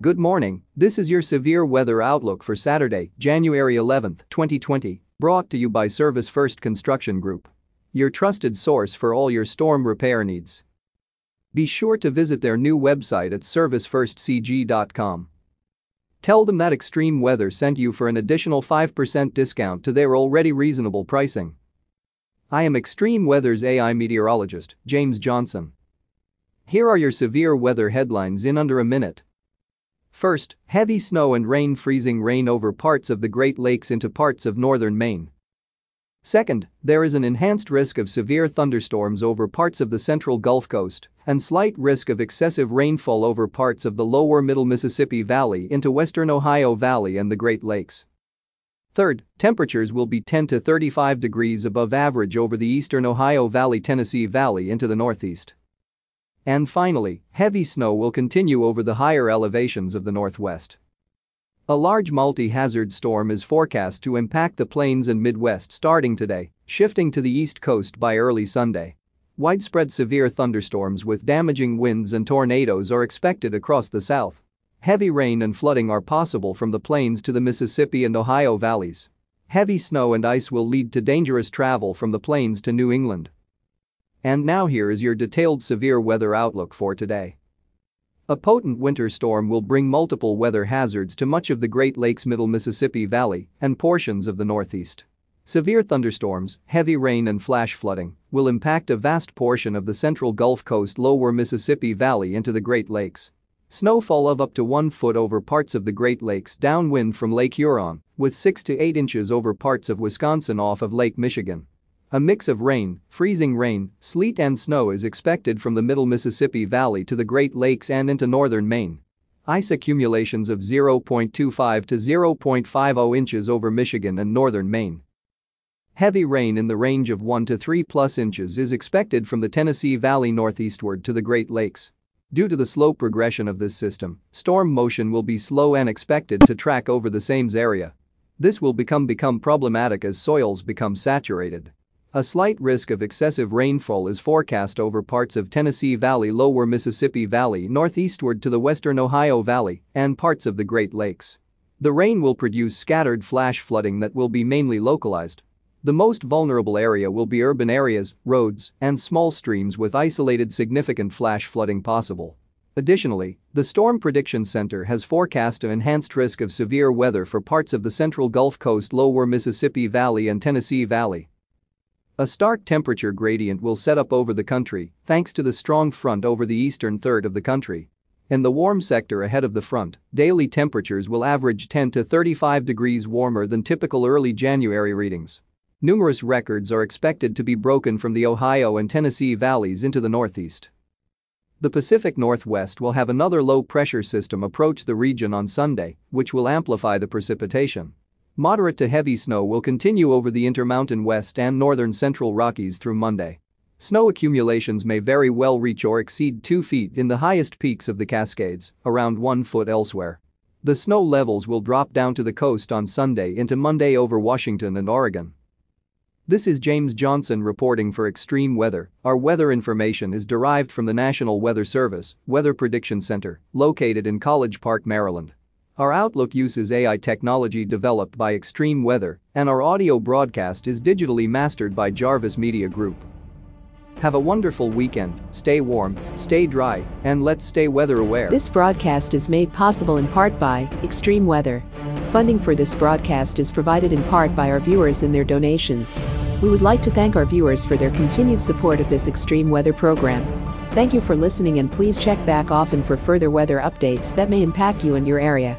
Good morning, this is your severe weather outlook for Saturday, January 11, 2020, brought to you by Service First Construction Group. Your trusted source for all your storm repair needs. Be sure to visit their new website at servicefirstcg.com. Tell them that extreme weather sent you for an additional 5% discount to their already reasonable pricing. I am Extreme Weather's AI meteorologist, James Johnson. Here are your severe weather headlines in under a minute. First, heavy snow and rain freezing rain over parts of the Great Lakes into parts of northern Maine. Second, there is an enhanced risk of severe thunderstorms over parts of the central Gulf Coast and slight risk of excessive rainfall over parts of the lower middle Mississippi Valley into western Ohio Valley and the Great Lakes. Third, temperatures will be 10 to 35 degrees above average over the eastern Ohio Valley Tennessee Valley into the northeast. And finally, heavy snow will continue over the higher elevations of the northwest. A large multi-hazard storm is forecast to impact the plains and Midwest starting today, shifting to the east coast by early Sunday. Widespread severe thunderstorms with damaging winds and tornadoes are expected across the south. Heavy rain and flooding are possible from the plains to the Mississippi and Ohio valleys. Heavy snow and ice will lead to dangerous travel from the plains to New England. And now here is your detailed severe weather outlook for today. A potent winter storm will bring multiple weather hazards to much of the Great Lakes Middle Mississippi Valley and portions of the Northeast. Severe thunderstorms, heavy rain and flash flooding will impact a vast portion of the central Gulf Coast lower Mississippi Valley into the Great Lakes. Snowfall of up to 1 foot over parts of the Great Lakes downwind from Lake Huron, with 6 to 8 inches over parts of Wisconsin off of Lake Michigan. A mix of rain, freezing rain, sleet and snow is expected from the middle Mississippi Valley to the Great Lakes and into northern Maine. Ice accumulations of 0.25 to 0.50 inches over Michigan and northern Maine. Heavy rain in the range of 1 to 3 plus inches is expected from the Tennessee Valley northeastward to the Great Lakes. Due to the slow progression of this system, storm motion will be slow and expected to track over the same area. This will become become problematic as soils become saturated. A slight risk of excessive rainfall is forecast over parts of Tennessee Valley lower Mississippi Valley northeastward to the western Ohio Valley and parts of the Great Lakes. The rain will produce scattered flash flooding that will be mainly localized. The most vulnerable area will be urban areas, roads, and small streams with isolated significant flash flooding possible. Additionally, the Storm Prediction Center has forecast an enhanced risk of severe weather for parts of the central Gulf Coast lower Mississippi Valley and Tennessee Valley. A stark temperature gradient will set up over the country thanks to the strong front over the eastern third of the country. In the warm sector ahead of the front, daily temperatures will average 10 to 35 degrees warmer than typical early January readings. Numerous records are expected to be broken from the Ohio and Tennessee valleys into the northeast. The Pacific Northwest will have another low pressure system approach the region on Sunday, which will amplify the precipitation. Moderate to heavy snow will continue over the Intermountain West and northern central Rockies through Monday. Snow accumulations may very well reach or exceed 2 feet in the highest peaks of the Cascades, around 1 foot elsewhere. The snow levels will drop down to the coast on Sunday into Monday over Washington and Oregon. This is James Johnson reporting for Extreme Weather. Our weather information is derived from the National Weather Service Weather Prediction Center, located in College Park, Maryland. Our Outlook uses AI technology developed by Extreme Weather, and our audio broadcast is digitally mastered by Jarvis Media Group. Have a wonderful weekend, stay warm, stay dry, and let's stay weather aware. This broadcast is made possible in part by Extreme Weather. Funding for this broadcast is provided in part by our viewers and their donations. We would like to thank our viewers for their continued support of this extreme weather program. Thank you for listening and please check back often for further weather updates that may impact you and your area.